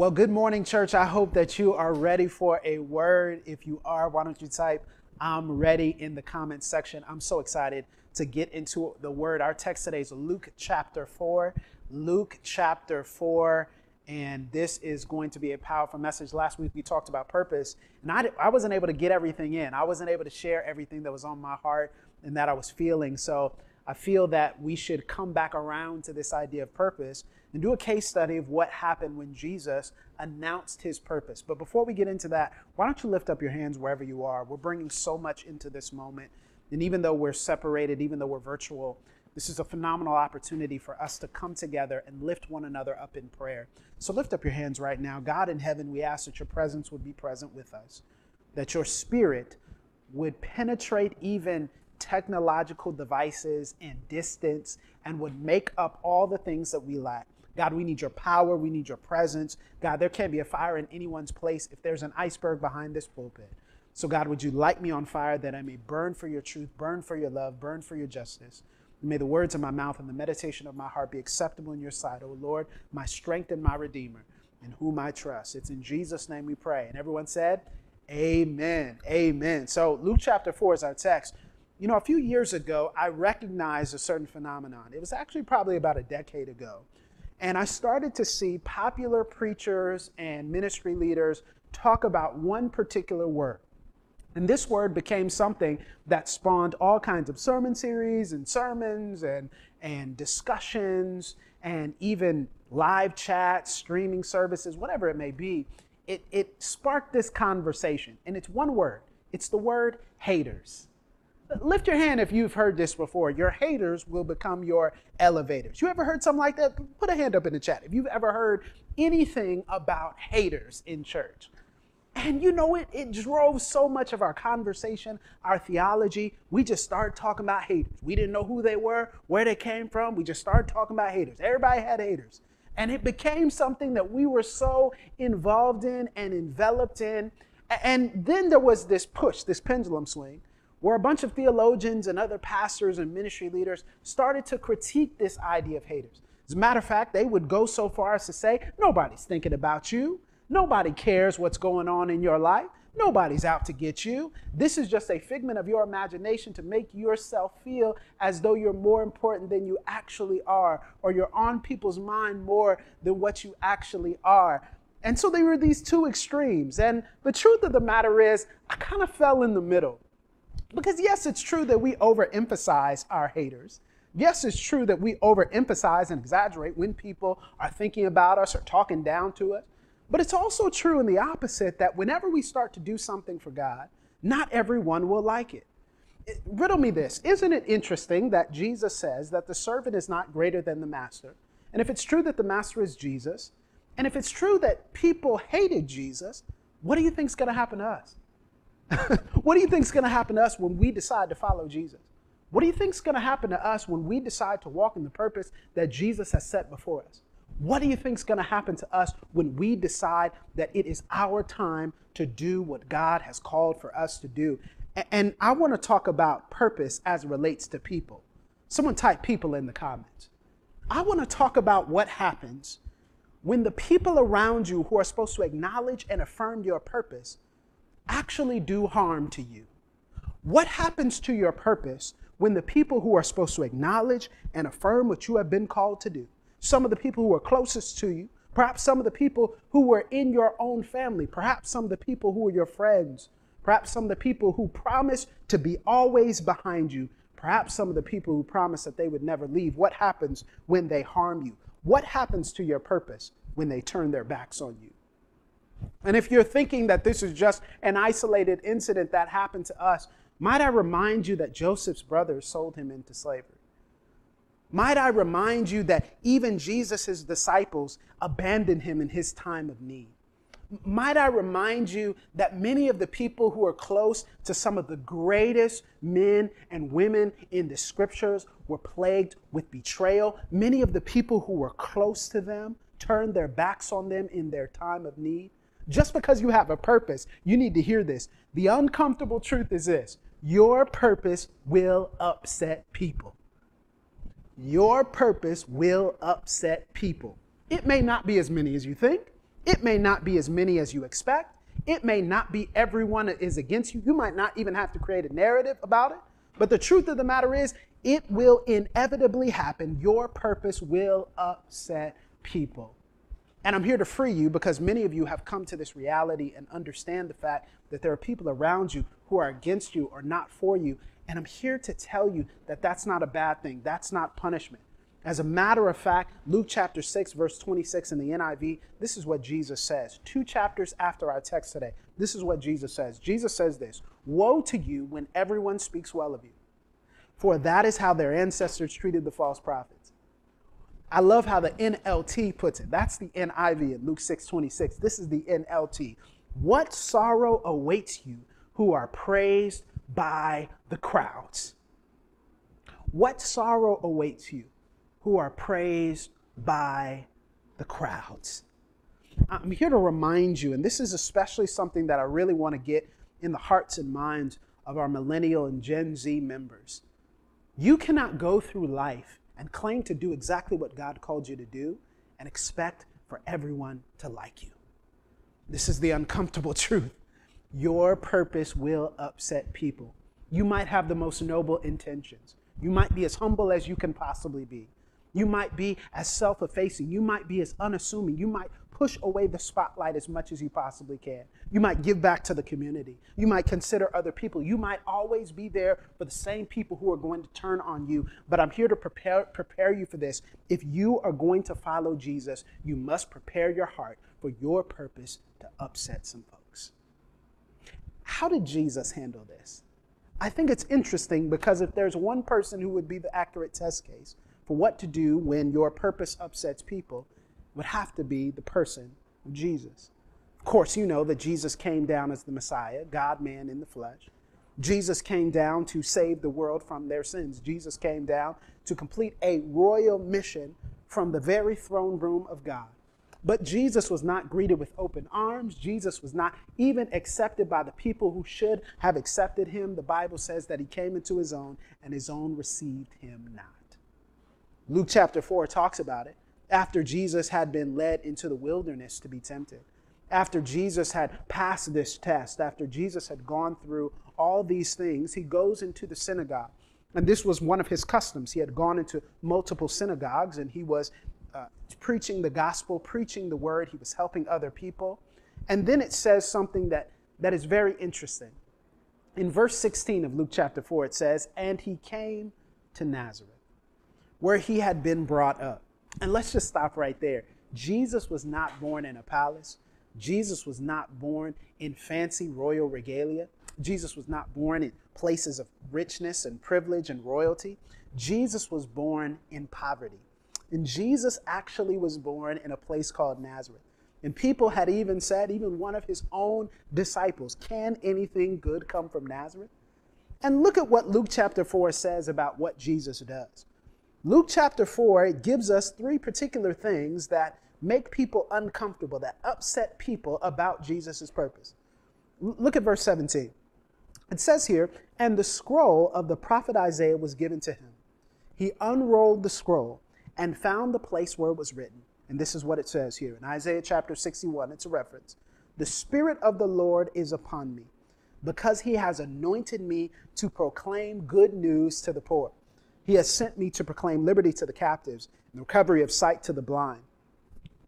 Well, good morning, church. I hope that you are ready for a word. If you are, why don't you type I'm ready in the comments section? I'm so excited to get into the word. Our text today is Luke chapter 4. Luke chapter 4. And this is going to be a powerful message. Last week we talked about purpose, and I, I wasn't able to get everything in. I wasn't able to share everything that was on my heart and that I was feeling. So I feel that we should come back around to this idea of purpose and do a case study of what happened when Jesus announced his purpose. But before we get into that, why don't you lift up your hands wherever you are? We're bringing so much into this moment. And even though we're separated, even though we're virtual, this is a phenomenal opportunity for us to come together and lift one another up in prayer. So lift up your hands right now. God in heaven, we ask that your presence would be present with us, that your spirit would penetrate even technological devices and distance and would make up all the things that we lack. God, we need your power. We need your presence. God, there can't be a fire in anyone's place if there's an iceberg behind this pulpit. So, God, would you light me on fire that I may burn for your truth, burn for your love, burn for your justice? may the words of my mouth and the meditation of my heart be acceptable in your sight, O Lord, my strength and my redeemer, in whom I trust. It's in Jesus' name we pray. And everyone said, Amen. Amen. So, Luke chapter 4 is our text. You know, a few years ago, I recognized a certain phenomenon. It was actually probably about a decade ago. And I started to see popular preachers and ministry leaders talk about one particular word. And this word became something that spawned all kinds of sermon series and sermons and, and discussions and even live chats, streaming services, whatever it may be. It, it sparked this conversation. And it's one word it's the word haters. Lift your hand if you've heard this before. Your haters will become your elevators. You ever heard something like that? Put a hand up in the chat if you've ever heard anything about haters in church. And you know, it, it drove so much of our conversation, our theology. We just started talking about haters. We didn't know who they were, where they came from. We just started talking about haters. Everybody had haters. And it became something that we were so involved in and enveloped in. And then there was this push, this pendulum swing, where a bunch of theologians and other pastors and ministry leaders started to critique this idea of haters. As a matter of fact, they would go so far as to say, nobody's thinking about you. Nobody cares what's going on in your life. Nobody's out to get you. This is just a figment of your imagination to make yourself feel as though you're more important than you actually are, or you're on people's mind more than what you actually are. And so they were these two extremes. And the truth of the matter is, I kind of fell in the middle. Because, yes, it's true that we overemphasize our haters. Yes, it's true that we overemphasize and exaggerate when people are thinking about us or talking down to us. But it's also true in the opposite that whenever we start to do something for God, not everyone will like it. Riddle me this Isn't it interesting that Jesus says that the servant is not greater than the master? And if it's true that the master is Jesus, and if it's true that people hated Jesus, what do you think is going to happen to us? what do you think is going to happen to us when we decide to follow Jesus? What do you think is going to happen to us when we decide to walk in the purpose that Jesus has set before us? What do you think is going to happen to us when we decide that it is our time to do what God has called for us to do? And I want to talk about purpose as it relates to people. Someone type people in the comments. I want to talk about what happens when the people around you who are supposed to acknowledge and affirm your purpose actually do harm to you? What happens to your purpose when the people who are supposed to acknowledge and affirm what you have been called to do, some of the people who are closest to you, perhaps some of the people who were in your own family, perhaps some of the people who are your friends, perhaps some of the people who promise to be always behind you, perhaps some of the people who promise that they would never leave. What happens when they harm you? What happens to your purpose when they turn their backs on you? And if you're thinking that this is just an isolated incident that happened to us, might I remind you that Joseph's brothers sold him into slavery? Might I remind you that even Jesus' disciples abandoned him in his time of need? Might I remind you that many of the people who are close to some of the greatest men and women in the scriptures were plagued with betrayal? Many of the people who were close to them turned their backs on them in their time of need. Just because you have a purpose, you need to hear this. The uncomfortable truth is this your purpose will upset people. Your purpose will upset people. It may not be as many as you think. It may not be as many as you expect. It may not be everyone that is against you. You might not even have to create a narrative about it. But the truth of the matter is, it will inevitably happen. Your purpose will upset people. And I'm here to free you because many of you have come to this reality and understand the fact that there are people around you who are against you or not for you. And I'm here to tell you that that's not a bad thing. That's not punishment. As a matter of fact, Luke chapter 6, verse 26 in the NIV, this is what Jesus says. Two chapters after our text today, this is what Jesus says. Jesus says this Woe to you when everyone speaks well of you, for that is how their ancestors treated the false prophets. I love how the NLT puts it. That's the NIV in Luke 6 26. This is the NLT. What sorrow awaits you who are praised by the crowds? What sorrow awaits you who are praised by the crowds. I'm here to remind you, and this is especially something that I really want to get in the hearts and minds of our millennial and Gen Z members. You cannot go through life and claim to do exactly what God called you to do and expect for everyone to like you. This is the uncomfortable truth. Your purpose will upset people. You might have the most noble intentions. You might be as humble as you can possibly be. You might be as self effacing. You might be as unassuming. You might push away the spotlight as much as you possibly can. You might give back to the community. You might consider other people. You might always be there for the same people who are going to turn on you. But I'm here to prepare, prepare you for this. If you are going to follow Jesus, you must prepare your heart for your purpose to upset some folks. How did Jesus handle this? I think it's interesting because if there's one person who would be the accurate test case, for what to do when your purpose upsets people would have to be the person of Jesus. Of course, you know that Jesus came down as the Messiah, God man in the flesh. Jesus came down to save the world from their sins. Jesus came down to complete a royal mission from the very throne room of God. But Jesus was not greeted with open arms. Jesus was not even accepted by the people who should have accepted him. The Bible says that he came into his own, and his own received him not. Luke chapter 4 talks about it. After Jesus had been led into the wilderness to be tempted, after Jesus had passed this test, after Jesus had gone through all these things, he goes into the synagogue. And this was one of his customs. He had gone into multiple synagogues and he was uh, preaching the gospel, preaching the word. He was helping other people. And then it says something that, that is very interesting. In verse 16 of Luke chapter 4, it says, And he came to Nazareth where he had been brought up. And let's just stop right there. Jesus was not born in a palace. Jesus was not born in fancy royal regalia. Jesus was not born in places of richness and privilege and royalty. Jesus was born in poverty. And Jesus actually was born in a place called Nazareth. And people had even said, even one of his own disciples, can anything good come from Nazareth? And look at what Luke chapter 4 says about what Jesus does. Luke chapter 4 gives us three particular things that make people uncomfortable, that upset people about Jesus' purpose. Look at verse 17. It says here, and the scroll of the prophet Isaiah was given to him. He unrolled the scroll and found the place where it was written. And this is what it says here in Isaiah chapter 61. It's a reference. The Spirit of the Lord is upon me, because he has anointed me to proclaim good news to the poor. He has sent me to proclaim liberty to the captives and recovery of sight to the blind,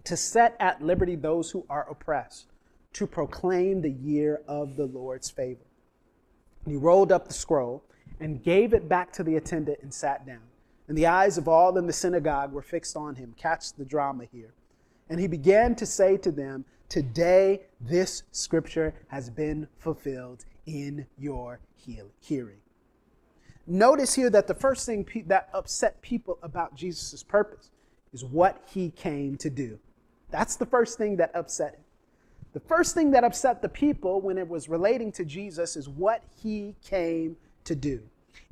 to set at liberty those who are oppressed, to proclaim the year of the Lord's favor. He rolled up the scroll and gave it back to the attendant and sat down. And the eyes of all in the synagogue were fixed on him. Catch the drama here. And he began to say to them, Today this scripture has been fulfilled in your hearing. Notice here that the first thing pe- that upset people about Jesus' purpose is what he came to do. That's the first thing that upset him. The first thing that upset the people when it was relating to Jesus is what he came to do.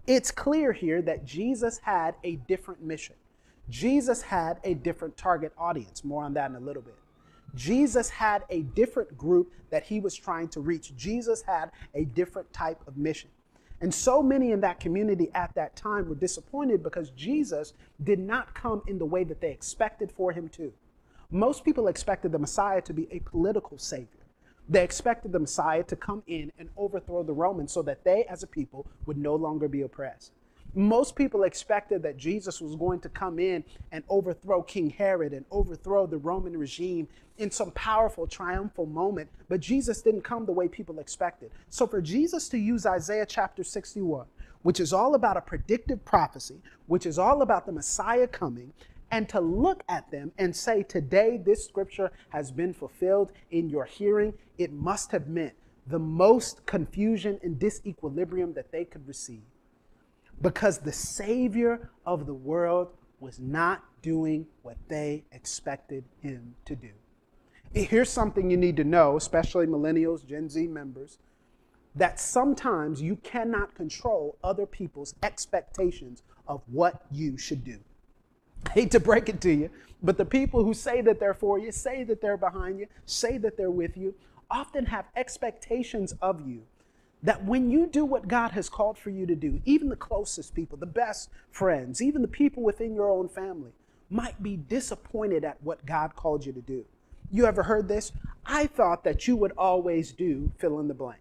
It's clear here that Jesus had a different mission. Jesus had a different target audience. More on that in a little bit. Jesus had a different group that he was trying to reach. Jesus had a different type of mission. And so many in that community at that time were disappointed because Jesus did not come in the way that they expected for him to. Most people expected the Messiah to be a political savior. They expected the Messiah to come in and overthrow the Romans so that they, as a people, would no longer be oppressed. Most people expected that Jesus was going to come in and overthrow King Herod and overthrow the Roman regime in some powerful, triumphal moment, but Jesus didn't come the way people expected. So, for Jesus to use Isaiah chapter 61, which is all about a predictive prophecy, which is all about the Messiah coming, and to look at them and say, Today this scripture has been fulfilled in your hearing, it must have meant the most confusion and disequilibrium that they could receive because the Savior of the world was not doing what they expected him to do. Here's something you need to know, especially millennials, Gen Z members, that sometimes you cannot control other people's expectations of what you should do. I hate to break it to you, but the people who say that they're for you, say that they're behind you, say that they're with you, often have expectations of you that when you do what God has called for you to do, even the closest people, the best friends, even the people within your own family, might be disappointed at what God called you to do. You ever heard this? I thought that you would always do fill in the blank.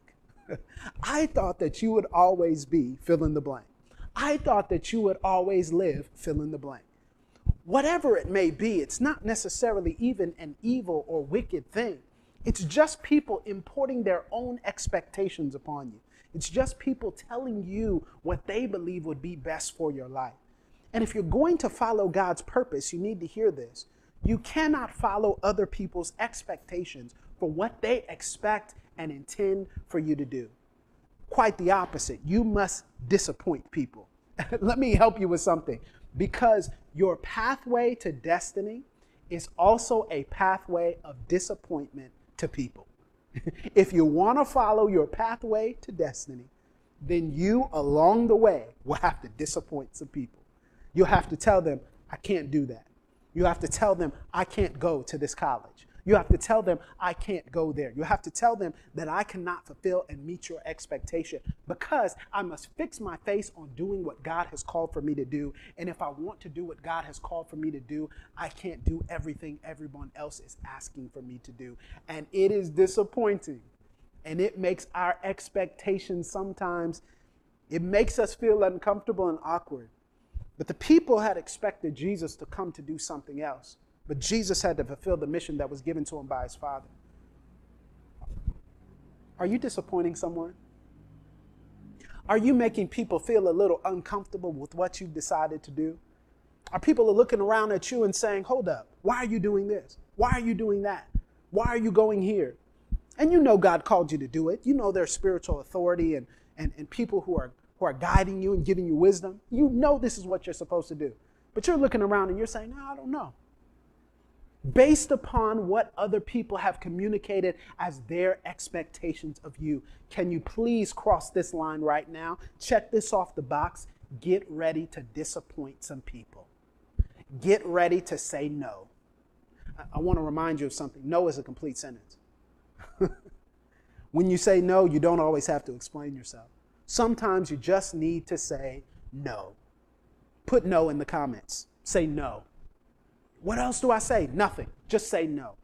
I thought that you would always be fill in the blank. I thought that you would always live fill in the blank. Whatever it may be, it's not necessarily even an evil or wicked thing. It's just people importing their own expectations upon you. It's just people telling you what they believe would be best for your life. And if you're going to follow God's purpose, you need to hear this. You cannot follow other people's expectations for what they expect and intend for you to do. Quite the opposite. You must disappoint people. Let me help you with something. Because your pathway to destiny is also a pathway of disappointment to people. if you want to follow your pathway to destiny, then you along the way will have to disappoint some people. You'll have to tell them, I can't do that. You have to tell them, I can't go to this college. You have to tell them, I can't go there. You have to tell them that I cannot fulfill and meet your expectation because I must fix my face on doing what God has called for me to do. And if I want to do what God has called for me to do, I can't do everything everyone else is asking for me to do. And it is disappointing. And it makes our expectations sometimes, it makes us feel uncomfortable and awkward. But the people had expected Jesus to come to do something else. But Jesus had to fulfill the mission that was given to him by his Father. Are you disappointing someone? Are you making people feel a little uncomfortable with what you've decided to do? Are people looking around at you and saying, Hold up, why are you doing this? Why are you doing that? Why are you going here? And you know God called you to do it. You know there's spiritual authority and, and, and people who are, who are guiding you and giving you wisdom. You know this is what you're supposed to do. But you're looking around and you're saying, No, I don't know based upon what other people have communicated as their expectations of you. Can you please cross this line right now? Check this off the box. Get ready to disappoint some people. Get ready to say no. I, want to remind you of something no is a complete sentence. when you say no, you don't always have to explain yourself. Sometimes you just need to say no. Put no in the comments. Say no. What else do I say? Nothing. Just say no.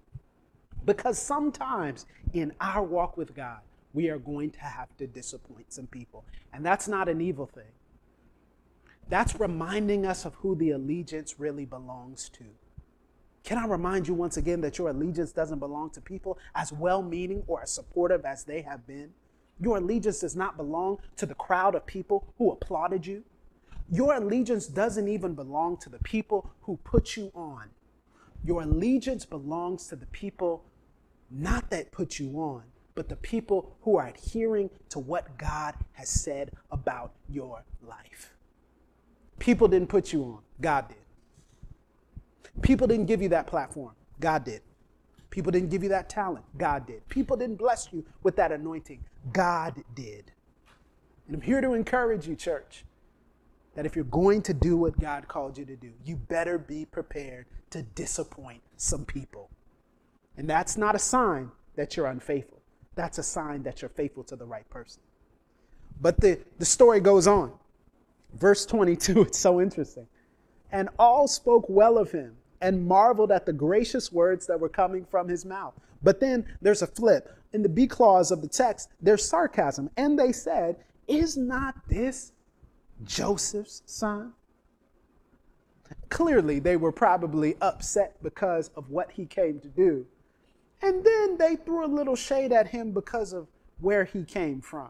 Because sometimes in our walk with God, we are going to have to disappoint some people. And that's not an evil thing. That's reminding us of who the allegiance really belongs to. Can I remind you once again that your allegiance doesn't belong to people as well meaning or as supportive as they have been? Your allegiance does not belong to the crowd of people who applauded you. Your allegiance doesn't even belong to the people who put you on. Your allegiance belongs to the people not that put you on, but the people who are adhering to what God has said about your life. People didn't put you on, God did. People didn't give you that platform, God did. People didn't give you that talent, God did. People didn't bless you with that anointing, God did. And I'm here to encourage you, church that if you're going to do what God called you to do, you better be prepared to disappoint some people. And that's not a sign that you're unfaithful. That's a sign that you're faithful to the right person. But the, the story goes on. Verse 22, it's so interesting. And all spoke well of him and marveled at the gracious words that were coming from his mouth. But then there's a flip. In the B clause of the text, there's sarcasm. And they said, Is not this Joseph's son? Clearly, they were probably upset because of what he came to do. And then they threw a little shade at him because of where he came from.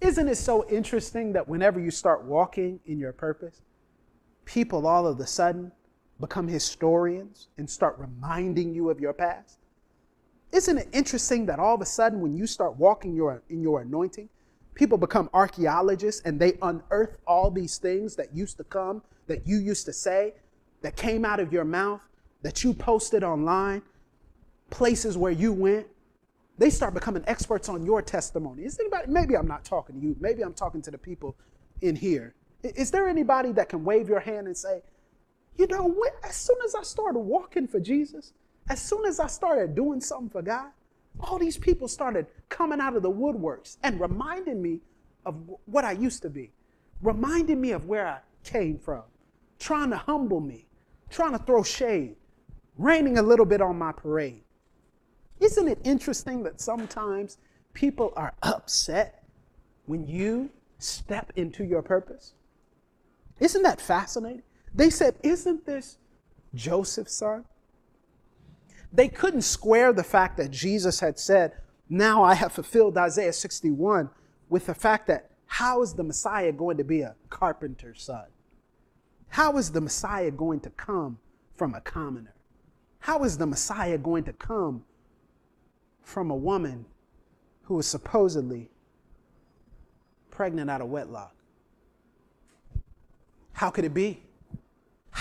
Isn't it so interesting that whenever you start walking in your purpose, people all of a sudden become historians and start reminding you of your past? Isn't it interesting that all of a sudden when you start walking your, in your anointing, people become archaeologists and they unearth all these things that used to come, that you used to say, that came out of your mouth, that you posted online, places where you went, they start becoming experts on your testimony. Is anybody, maybe I'm not talking to you, maybe I'm talking to the people in here. Is there anybody that can wave your hand and say, you know, as soon as I started walking for Jesus, as soon as I started doing something for God, all these people started coming out of the woodworks and reminding me of what I used to be, reminding me of where I came from, trying to humble me, trying to throw shade, raining a little bit on my parade. Isn't it interesting that sometimes people are upset when you step into your purpose? Isn't that fascinating? They said, Isn't this Joseph's son? They couldn't square the fact that Jesus had said, Now I have fulfilled Isaiah 61 with the fact that how is the Messiah going to be a carpenter's son? How is the Messiah going to come from a commoner? How is the Messiah going to come from a woman who was supposedly pregnant out of wedlock. How could it be?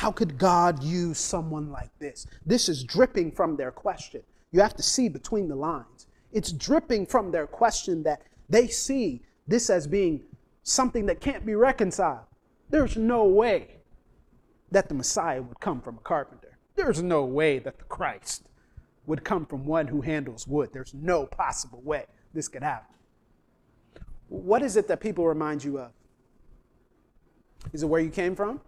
How could God use someone like this? This is dripping from their question. You have to see between the lines. It's dripping from their question that they see this as being something that can't be reconciled. There's no way that the Messiah would come from a carpenter. There's no way that the Christ would come from one who handles wood. There's no possible way this could happen. What is it that people remind you of? Is it where you came from?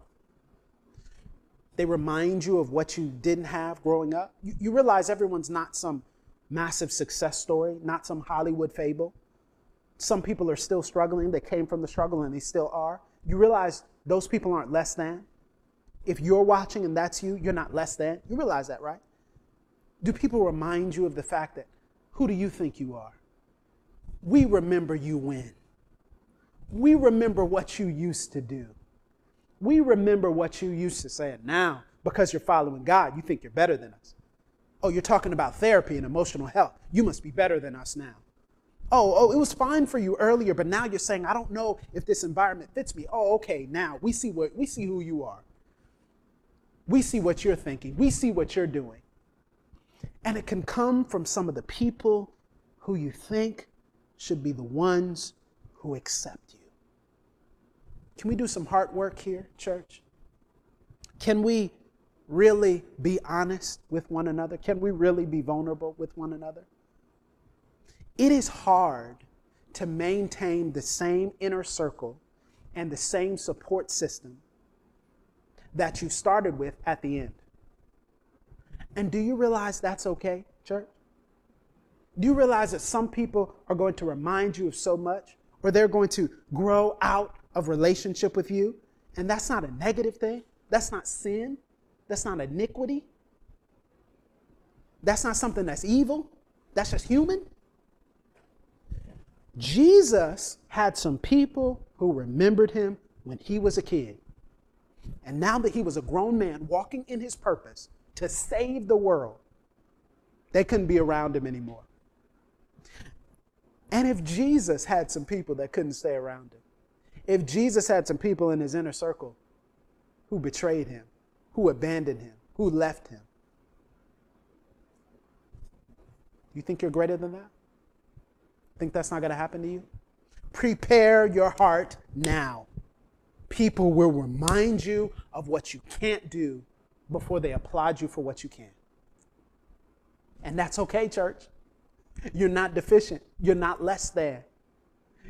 They remind you of what you didn't have growing up. You, you realize everyone's not some massive success story, not some Hollywood fable. Some people are still struggling. They came from the struggle and they still are. You realize those people aren't less than. If you're watching and that's you, you're not less than. You realize that, right? Do people remind you of the fact that who do you think you are? We remember you when. We remember what you used to do. We remember what you used to say. Now, because you're following God, you think you're better than us. Oh, you're talking about therapy and emotional health. You must be better than us now. Oh, oh, it was fine for you earlier, but now you're saying, I don't know if this environment fits me. Oh, okay, now we see what we see who you are. We see what you're thinking. We see what you're doing. And it can come from some of the people who you think should be the ones who accept you. Can we do some heart work here, church? Can we really be honest with one another? Can we really be vulnerable with one another? It is hard to maintain the same inner circle and the same support system that you started with at the end. And do you realize that's okay, church? Do you realize that some people are going to remind you of so much, or they're going to grow out of relationship with you? And that's not a negative thing. That's not sin. That's not iniquity. That's not something that's evil. That's just human. Jesus had some people who remembered him when he was a kid. And now that he was a grown man walking in his purpose, to save the world, they couldn't be around him anymore. And if Jesus had some people that couldn't stay around him, if Jesus had some people in his inner circle who betrayed him, who abandoned him, who left him, you think you're greater than that? Think that's not going to happen to you? Prepare your heart now. People will remind you of what you can't do before they applaud you for what you can. And that's okay, church. You're not deficient. You're not less than.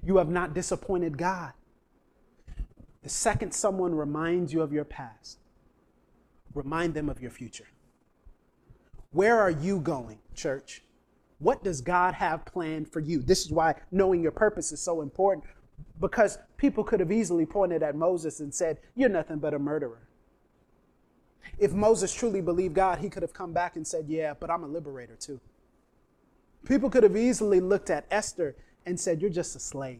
You have not disappointed God. The second someone reminds you of your past, remind them of your future. Where are you going, church? What does God have planned for you? This is why knowing your purpose is so important because people could have easily pointed at Moses and said, You're nothing but a murderer. If Moses truly believed God, he could have come back and said, Yeah, but I'm a liberator too. People could have easily looked at Esther and said, You're just a slave.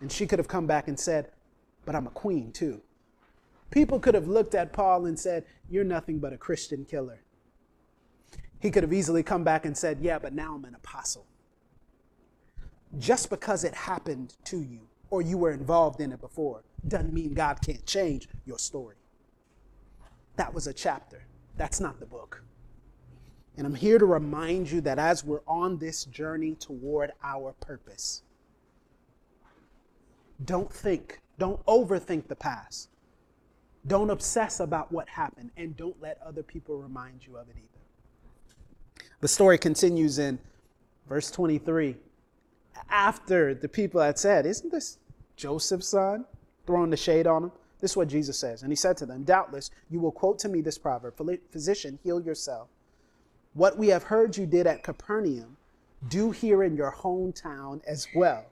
And she could have come back and said, But I'm a queen too. People could have looked at Paul and said, You're nothing but a Christian killer. He could have easily come back and said, Yeah, but now I'm an apostle. Just because it happened to you or you were involved in it before doesn't mean God can't change your story. That was a chapter. That's not the book. And I'm here to remind you that as we're on this journey toward our purpose, don't think, don't overthink the past. Don't obsess about what happened, and don't let other people remind you of it either. The story continues in verse 23. After the people had said, Isn't this Joseph's son? Throwing the shade on him. This is what Jesus says. And he said to them, Doubtless you will quote to me this proverb Physician, heal yourself. What we have heard you did at Capernaum, do here in your hometown as well.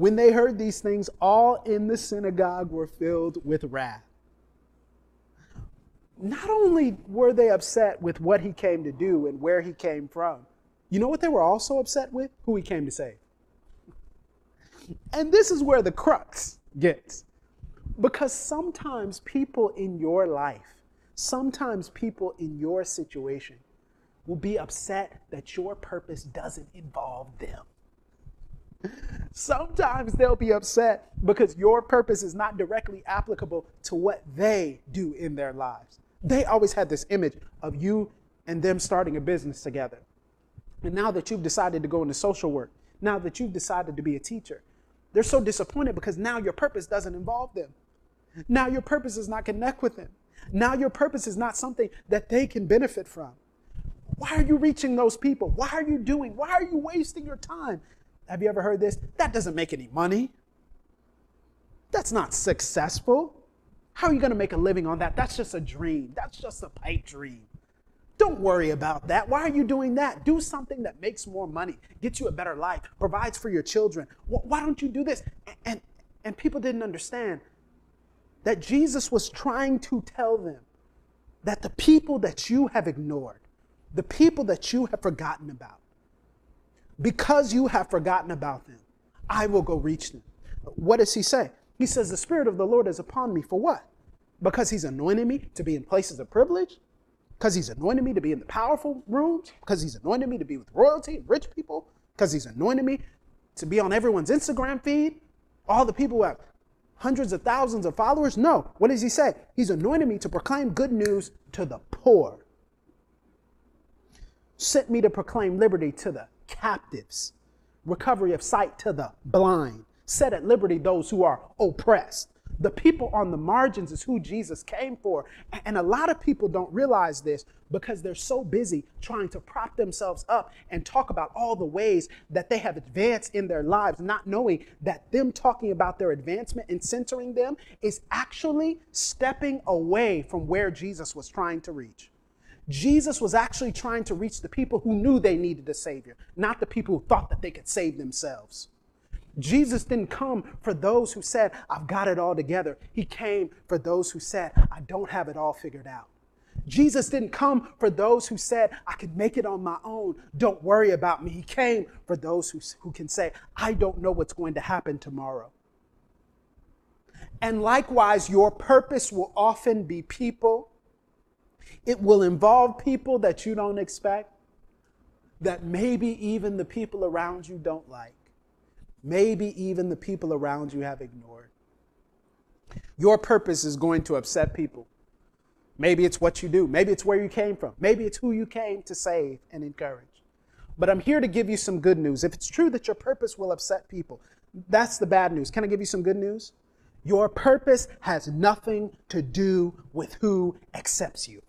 When they heard these things, all in the synagogue were filled with wrath. Not only were they upset with what he came to do and where he came from, you know what they were also upset with? Who he came to save. And this is where the crux gets. Because sometimes people in your life, sometimes people in your situation will be upset that your purpose doesn't involve them. Sometimes they'll be upset because your purpose is not directly applicable to what they do in their lives. They always had this image of you and them starting a business together. And now that you've decided to go into social work, now that you've decided to be a teacher, they're so disappointed because now your purpose doesn't involve them. Now your purpose does not connect with them. Now your purpose is not something that they can benefit from. Why are you reaching those people? Why are you doing? Why are you wasting your time? Have you ever heard this? That doesn't make any money. That's not successful. How are you going to make a living on that? That's just a dream. That's just a pipe dream. Don't worry about that. Why are you doing that? Do something that makes more money, gets you a better life, provides for your children. Why don't you do this? And, and people didn't understand that Jesus was trying to tell them that the people that you have ignored, the people that you have forgotten about, because you have forgotten about them, I will go reach them. What does he say? He says, The Spirit of the Lord is upon me for what? Because he's anointed me to be in places of privilege, because he's anointed me to be in the powerful rooms, because he's anointed me to be with royalty and rich people, because he's anointed me to be on everyone's Instagram feed, all the people who have hundreds of thousands of followers. No. What does he say? He's anointed me to proclaim good news to the poor, sent me to proclaim liberty to the captives, recovery of sight to the blind, set at liberty those who are oppressed the people on the margins is who Jesus came for. And a lot of people don't realize this because they're so busy trying to prop themselves up and talk about all the ways that they have advanced in their lives, not knowing that them talking about their advancement and centering them is actually stepping away from where Jesus was trying to reach. Jesus was actually trying to reach the people who knew they needed a Savior, not the people who thought that they could save themselves. Jesus didn't come for those who said, I've got it all together. He came for those who said, I don't have it all figured out. Jesus didn't come for those who said, I can make it on my own. Don't worry about me. He came for those who, who can say, I don't know what's going to happen tomorrow. And likewise, your purpose will often be people. It will involve people that you don't expect, that maybe even the people around you don't like maybe even the people around you have ignored. Your purpose is going to upset people. Maybe it's what you do. Maybe it's where you came from. Maybe it's who you came to save and encourage. But I'm here to give you some good news. If it's true that your purpose will upset people, that's the bad news. Can I give you some good news? Your purpose has nothing to do with who accepts you.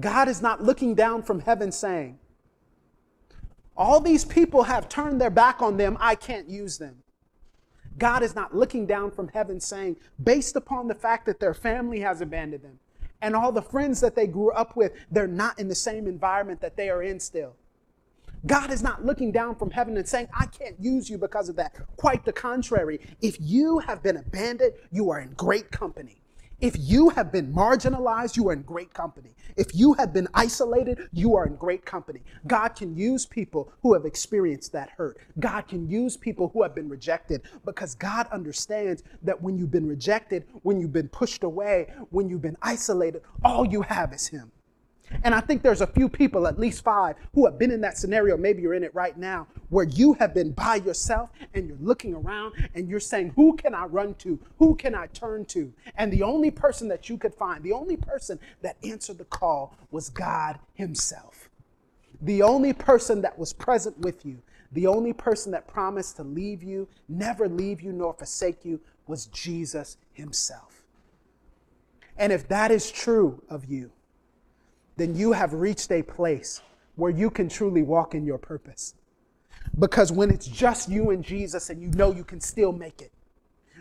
God is not looking down from heaven saying, All these people have turned their back on them, I can't use them. God is not looking down from heaven saying, based upon the fact that their family has abandoned them and all the friends that they grew up with, they're not in the same environment that they are in still. God is not looking down from heaven and saying, I can't use you because of that. Quite the contrary. If you have been abandoned, you are in great company. If you have been marginalized, you are in great company. If you have been isolated, you are in great company. God can use people who have experienced that hurt. God can use people who have been rejected because God understands that when you've been rejected, when you've been pushed away, when you've been isolated, all you have is Him. And I think there's a few people, at least five, who have been in that scenario. Maybe you're in it right now, where you have been by yourself and you're looking around and you're saying, Who can I run to? Who can I turn to? And the only person that you could find, the only person that answered the call was God Himself. The only person that was present with you, the only person that promised to leave you, never leave you nor forsake you, was Jesus Himself. And if that is true of you, then you have reached a place where you can truly walk in your purpose. Because when it's just you and Jesus and you know you can still make it,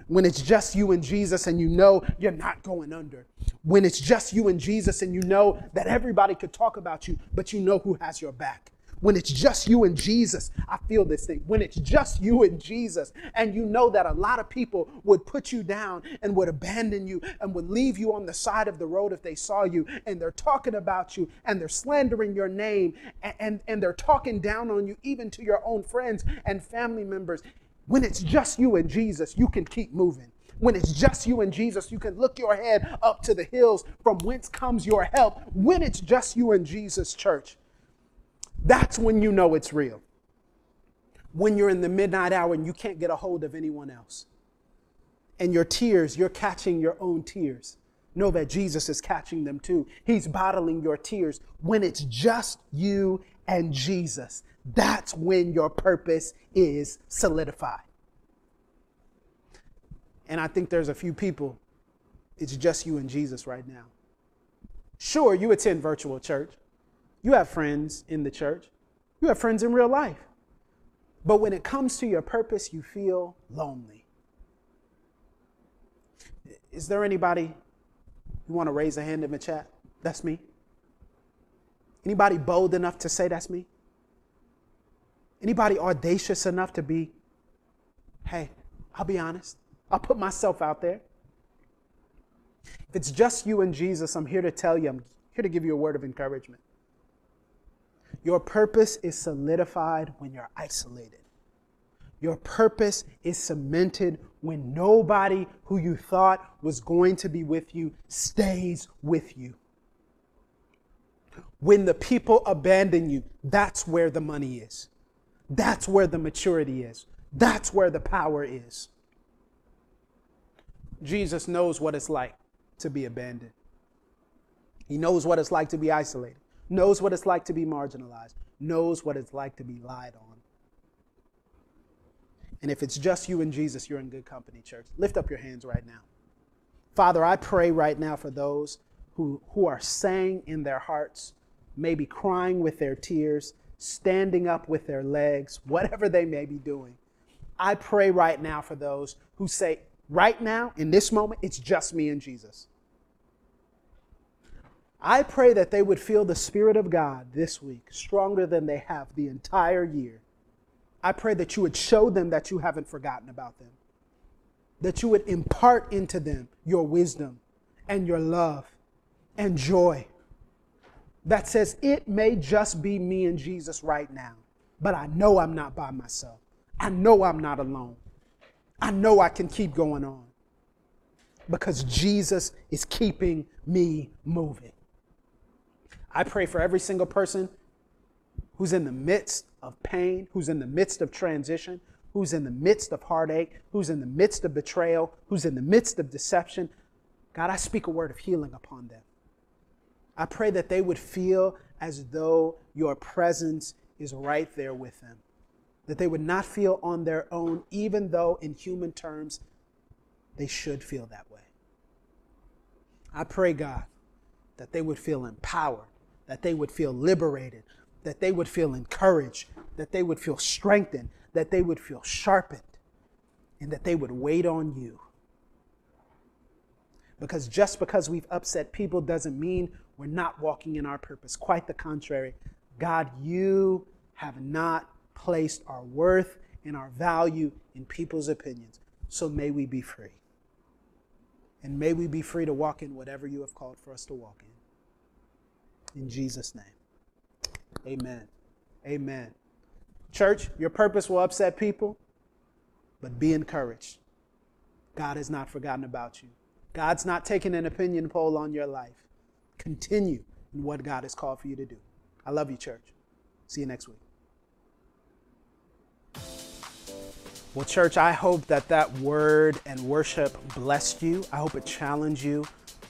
when it's just you and Jesus and you know you're not going under, when it's just you and Jesus and you know that everybody could talk about you, but you know who has your back, when it's just you and Jesus, I feel this thing. When it's just you and Jesus, and you know that a lot of people would put you down and would abandon you and would leave you on the side of the road if they saw you, and they're talking about you and they're slandering your name and, and, and they're talking down on you, even to your own friends and family members. When it's just you and Jesus, you can keep moving when it's just you and Jesus, you can look your head up to the hills from whence comes your help. When it's just you and Jesus, church, that's when you know it's real. When you're in the midnight hour and you can't get a hold of anyone else. And your tears, you're catching your own tears. Know that Jesus is catching them too. He's bottling your tears. When it's just you and Jesus, that's when your purpose is solidified. And I think there's a few people, it's just you and Jesus right now. Sure, you attend virtual church. You have friends in the church, you have friends in real life. But when it comes to your purpose, you feel lonely. Is there anybody who want to raise a hand in the chat? That's me. Anybody bold enough to say that's me? Anybody audacious enough to be, hey, I'll be honest. I'll put myself out there. If it's just you and Jesus, I'm here to tell you, I'm here to give you a word of encouragement. Your purpose is solidified when you're isolated. Your purpose is cemented when nobody who you thought was going to be with you stays with you. When the people abandon you, that's where the money is. That's where the maturity is. That's where the power is. Jesus knows what it's like to be abandoned. He knows what it's like to be isolated knows what it's like to be marginalized, knows what it's like to be lied on. And if it's just you and Jesus, you're in good company, church. Lift up your hands right now. Father, I pray right now for those who, who are saying in their hearts, maybe crying with their tears, standing up with their legs, whatever they may be doing. I pray right now for those who say, right now, in this moment, it's just me and Jesus. I pray that they would feel the Spirit of God this week stronger than they have the entire year. I pray that you would show them that you haven't forgotten about them, that you would impart into them your wisdom and your love and joy that says, It may just be me and Jesus right now, but I know I'm not by myself. I know I'm not alone. I know I can keep going on because Jesus is keeping me moving. I pray for every single person who's in the midst of pain, who's in the midst of transition, who's in the midst of heartache, who's in the midst of betrayal, who's in the midst of deception. God, I speak a word of healing upon them. I pray that they would feel as though your presence is right there with them. That they would not feel on their own, even though in human terms they should feel that way. I pray, God, that they would feel empowered, that they would feel liberated, that they would feel encouraged, that they would feel strengthened, that they would feel sharpened, and that they would wait on you. Because just because we've upset people doesn't mean we're not walking in our purpose. Quite the contrary. God, you have not placed our worth and our value in people's opinions. So may we be free. And may we be free to walk in whatever you have called for us to walk in. In Jesus' name. Amen. Amen. Church, your purpose will upset people, but be encouraged. God has not forgotten about you. God's not taking an opinion poll on your life. Continue in what God has called for you to do. I love you, church. See you next week. Well, church, I hope that that word and worship blessed you. I hope it challenged you.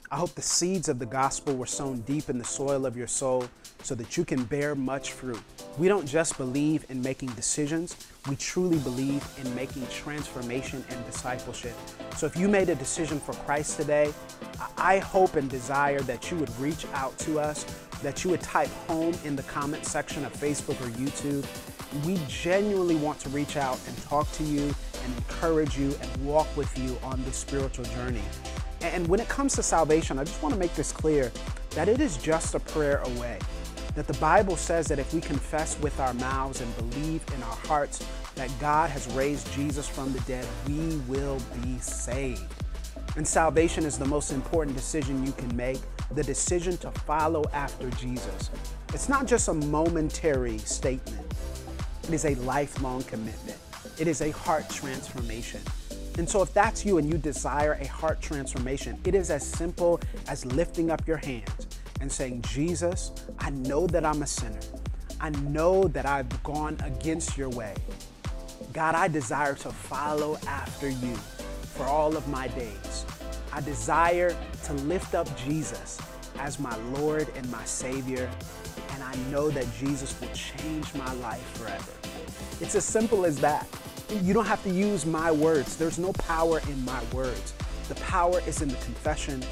I hope the seeds of the gospel were sown deep in the soil of your soul so that you can bear much fruit. We don't just believe in making decisions, we truly believe in making transformation and discipleship. So if you made a decision for Christ today, I hope and desire that you would reach out to us, that you would type home in the comment section of Facebook or YouTube we genuinely want to reach out and talk to you and encourage you and walk with you on this spiritual journey. And when it comes to salvation, I just want to make this clear that it is just a prayer away. That the Bible says that if we confess with our mouths and believe in our hearts that God has raised Jesus from the dead, we will be saved. And salvation is the most important decision you can make the decision to follow after Jesus. It's not just a momentary statement, it is a lifelong commitment. It is a heart transformation. And so, if that's you and you desire a heart transformation, it is as simple as lifting up your hands and saying, Jesus, I know that I'm a sinner. I know that I've gone against your way. God, I desire to follow after you for all of my days. I desire to lift up Jesus as my Lord and my Savior. And I know that Jesus will change my life forever. It's as simple as that. You don't have to use my words. There's no power in my words. The power is in the confession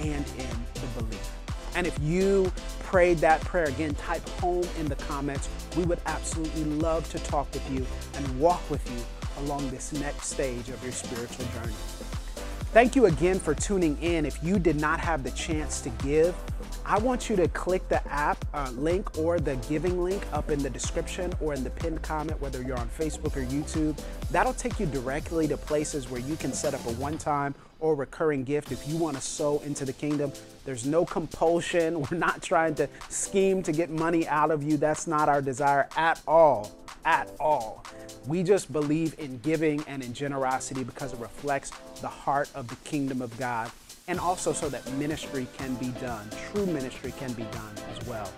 and in the belief. And if you prayed that prayer again, type home in the comments. We would absolutely love to talk with you and walk with you along this next stage of your spiritual journey. Thank you again for tuning in. If you did not have the chance to give, I want you to click the app uh, link or the giving link up in the description or in the pinned comment, whether you're on Facebook or YouTube. That'll take you directly to places where you can set up a one time or recurring gift if you want to sow into the kingdom. There's no compulsion. We're not trying to scheme to get money out of you. That's not our desire at all. At all. We just believe in giving and in generosity because it reflects the heart of the kingdom of God and also so that ministry can be done. True ministry can be done as well.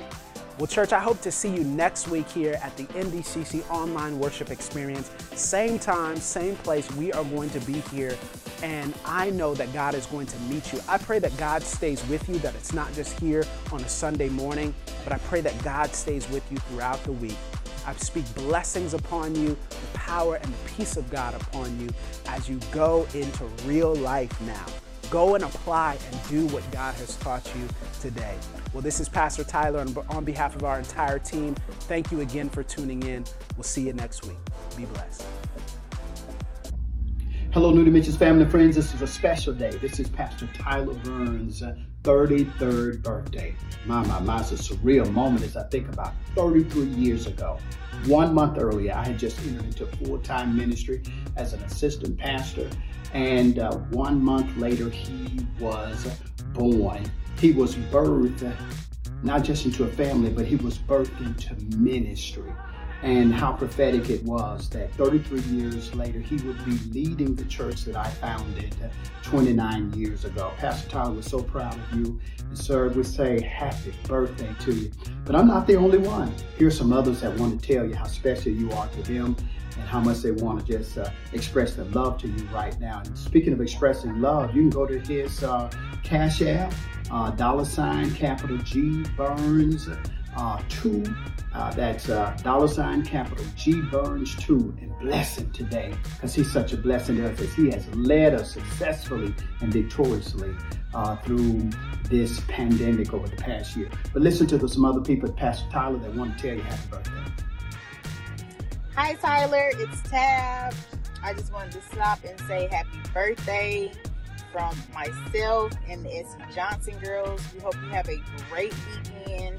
Well, church, I hope to see you next week here at the NDCC Online Worship Experience. Same time, same place. We are going to be here, and I know that God is going to meet you. I pray that God stays with you, that it's not just here on a Sunday morning, but I pray that God stays with you throughout the week. I speak blessings upon you, the power and the peace of God upon you as you go into real life now. Go and apply and do what God has taught you today. Well, this is Pastor Tyler, on behalf of our entire team, thank you again for tuning in. We'll see you next week. Be blessed. Hello, New Dimensions family and friends. This is a special day. This is Pastor Tyler Burns' 33rd birthday. My, my, my, it's a surreal moment as I think about 33 years ago. One month earlier, I had just entered into full time ministry as an assistant pastor and uh, one month later, he was born. He was birthed not just into a family, but he was birthed into ministry and how prophetic it was that 33 years later he would be leading the church that I founded 29 years ago. Pastor Tyler was so proud of you. And sir, we say happy birthday to you. But I'm not the only one. Here's some others that want to tell you how special you are to them and how much they want to just uh, express their love to you right now. And speaking of expressing love, you can go to his uh, Cash App, uh, dollar sign, capital G Burns uh, 2. Uh, that's uh, dollar sign, capital G Burns 2. And bless him today because he's such a blessing to us as he has led us successfully and victoriously uh, through this pandemic over the past year. But listen to some other people, Pastor Tyler, that want to tell you happy birthday. Hi, Tyler. It's Tab. I just wanted to stop and say happy birthday from myself and the SC Johnson girls. We hope you have a great weekend,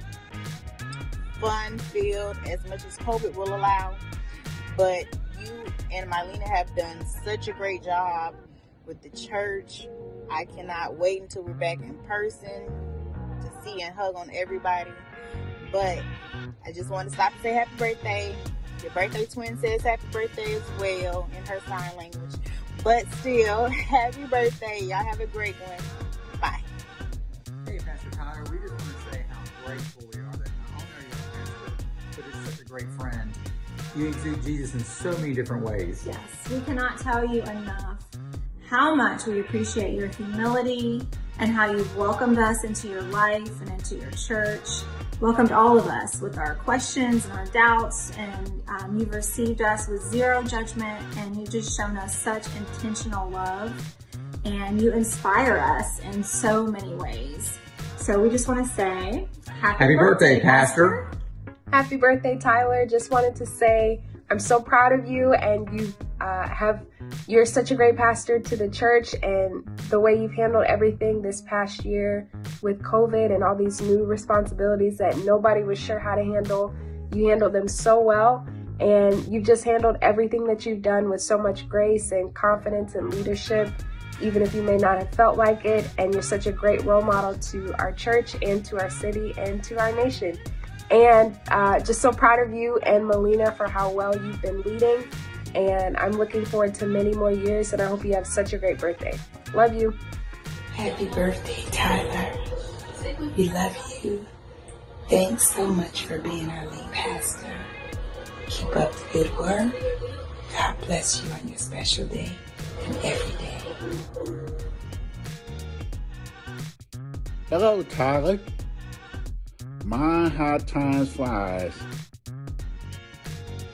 fun filled as much as COVID will allow. But you and Mylena have done such a great job with the church. I cannot wait until we're back in person to see and hug on everybody. But I just want to stop and say happy birthday. Your birthday twin says happy birthday as well in her sign language. But still, happy birthday. Y'all have a great one. Bye. Hey, Pastor Tyler, we just want to say how grateful we are that not only are you a pastor, but you're such a great friend. You exude Jesus in so many different ways. Yes, we cannot tell you enough how much we appreciate your humility and how you've welcomed us into your life and into your church welcomed all of us with our questions and our doubts, and um, you've received us with zero judgment, and you've just shown us such intentional love, and you inspire us in so many ways. So we just want to say happy, happy birthday, birthday Pastor. Pastor. Happy birthday, Tyler. Just wanted to say I'm so proud of you, and you uh, have you're such a great pastor to the church and the way you've handled everything this past year with COVID and all these new responsibilities that nobody was sure how to handle. You handled them so well and you've just handled everything that you've done with so much grace and confidence and leadership, even if you may not have felt like it. And you're such a great role model to our church and to our city and to our nation. And uh, just so proud of you and Melina for how well you've been leading and I'm looking forward to many more years and I hope you have such a great birthday. Love you. Happy birthday, Tyler. We love you. Thanks so much for being our lead pastor. Keep up the good work. God bless you on your special day and every day. Hello, Tyler. My how times flies.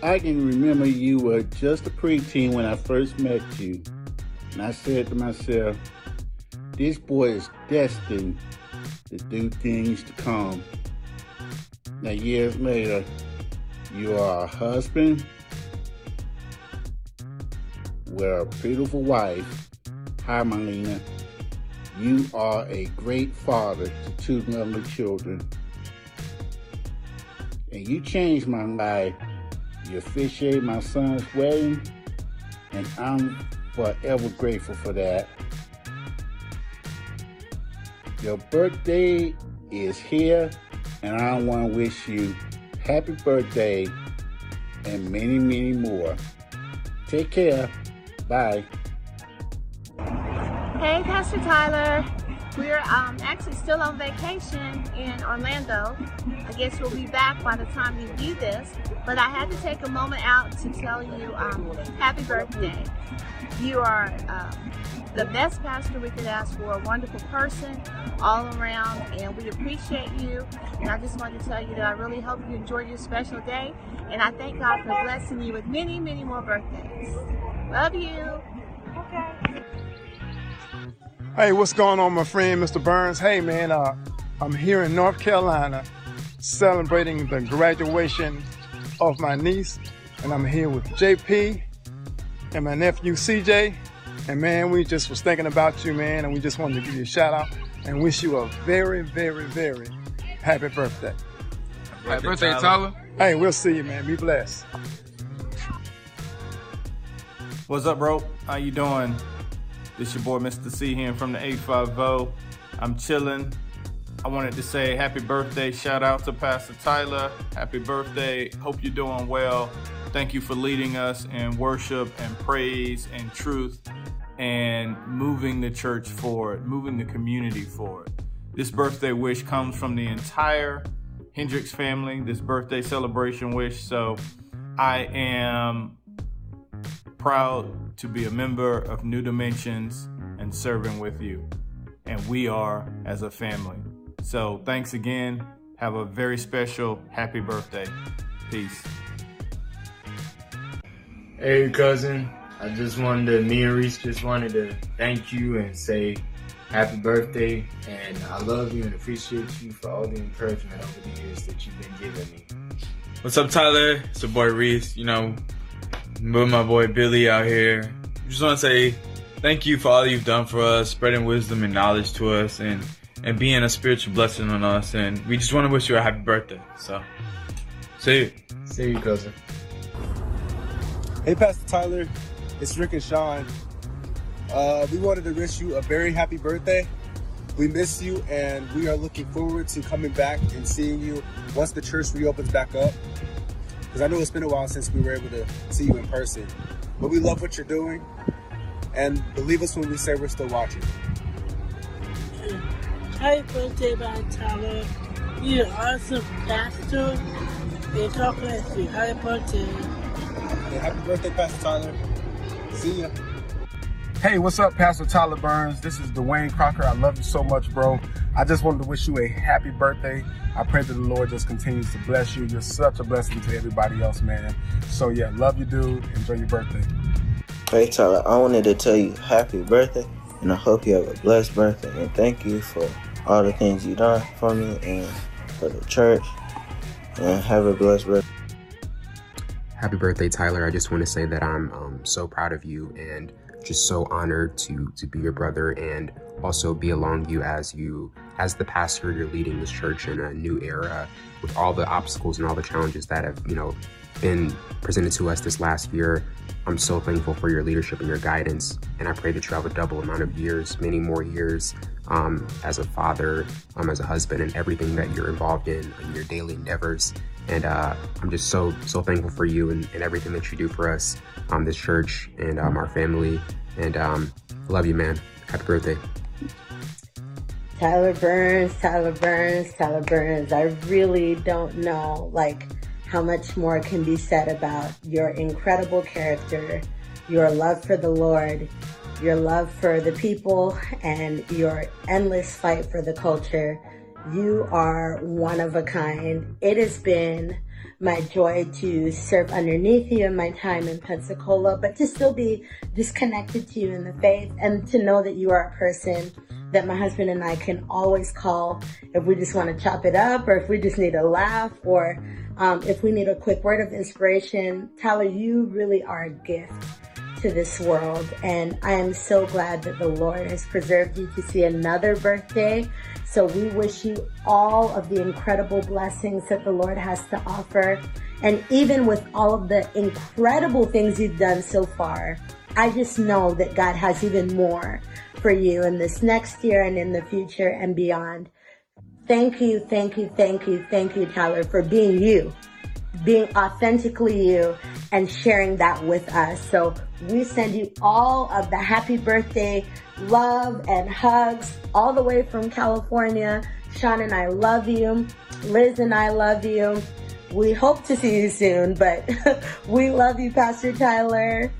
I can remember you were just a preteen when I first met you. And I said to myself, this boy is destined to do things to come. Now, years later, you are a husband with a beautiful wife. Hi, Marlena. You are a great father to two lovely children. And you changed my life you officiated my son's wedding, and I'm forever grateful for that. Your birthday is here, and I want to wish you happy birthday and many, many more. Take care. Bye. Hey, Pastor Tyler. We're um, actually still on vacation in Orlando. I guess we'll be back by the time you view this. But I had to take a moment out to tell you um, happy birthday. You are um, the best pastor we could ask for, a wonderful person all around, and we appreciate you. And I just wanted to tell you that I really hope you enjoy your special day, and I thank God for blessing you with many, many more birthdays. Love you. Okay. Hey, what's going on, my friend, Mr. Burns? Hey, man, uh, I'm here in North Carolina celebrating the graduation of my niece, and I'm here with JP and my nephew CJ. And man, we just was thinking about you, man, and we just wanted to give you a shout out and wish you a very, very, very happy birthday. Happy birthday, Tyler. Hey, we'll see you, man. Be blessed. What's up, bro? How you doing? This your boy, Mr. C here from the 850. I'm chilling. I wanted to say happy birthday. Shout out to Pastor Tyler. Happy birthday. Hope you're doing well. Thank you for leading us in worship and praise and truth and moving the church forward, moving the community forward. This birthday wish comes from the entire Hendricks family, this birthday celebration wish. So I am proud to be a member of New Dimensions and serving with you. And we are as a family. So thanks again. Have a very special happy birthday. Peace. Hey, cousin. I just wanted to, me and Reese just wanted to thank you and say happy birthday. And I love you and appreciate you for all the encouragement over the years that you've been giving me. What's up, Tyler? It's your boy Reese. You know, with my boy Billy out here. Just want to say thank you for all you've done for us, spreading wisdom and knowledge to us, and and being a spiritual blessing on us. And we just want to wish you a happy birthday. So, see you. See you, cousin. Hey, Pastor Tyler. It's Rick and Sean. Uh, we wanted to wish you a very happy birthday. We miss you, and we are looking forward to coming back and seeing you once the church reopens back up. Because I know it's been a while since we were able to see you in person. But we love what you're doing, and believe us when we say we're still watching. Happy birthday, man, Tyler. You're an awesome pastor. And God bless you. Happy birthday. Happy birthday, Pastor Tyler. See ya. Hey, what's up, Pastor Tyler Burns? This is Dwayne Crocker. I love you so much, bro. I just wanted to wish you a happy birthday. I pray that the Lord just continues to bless you. You're such a blessing to everybody else, man. So, yeah, love you, dude. Enjoy your birthday. Hey, Tyler, I wanted to tell you happy birthday, and I hope you have a blessed birthday. And thank you for all the things you've done for me and for the church. And have a blessed birthday. Happy birthday, Tyler. I just want to say that I'm um, so proud of you and just so honored to to be your brother and also be along you as you as the pastor you're leading this church in a new era with all the obstacles and all the challenges that have you know been presented to us this last year i'm so thankful for your leadership and your guidance and i pray that you have a double amount of years many more years um, as a father um, as a husband and everything that you're involved in in your daily endeavors and uh, I'm just so so thankful for you and, and everything that you do for us, um, this church and um, our family. And um, love you, man. Happy birthday. Tyler Burns, Tyler Burns, Tyler Burns. I really don't know like how much more can be said about your incredible character, your love for the Lord, your love for the people, and your endless fight for the culture. You are one of a kind. It has been my joy to serve underneath you in my time in Pensacola, but to still be disconnected to you in the faith and to know that you are a person that my husband and I can always call if we just want to chop it up or if we just need a laugh or um, if we need a quick word of inspiration. Tyler, you really are a gift to this world. And I am so glad that the Lord has preserved you to see another birthday. So we wish you all of the incredible blessings that the Lord has to offer. And even with all of the incredible things you've done so far, I just know that God has even more for you in this next year and in the future and beyond. Thank you, thank you, thank you, thank you, Tyler, for being you being authentically you and sharing that with us. So we send you all of the happy birthday love and hugs all the way from California. Sean and I love you. Liz and I love you. We hope to see you soon, but we love you, Pastor Tyler.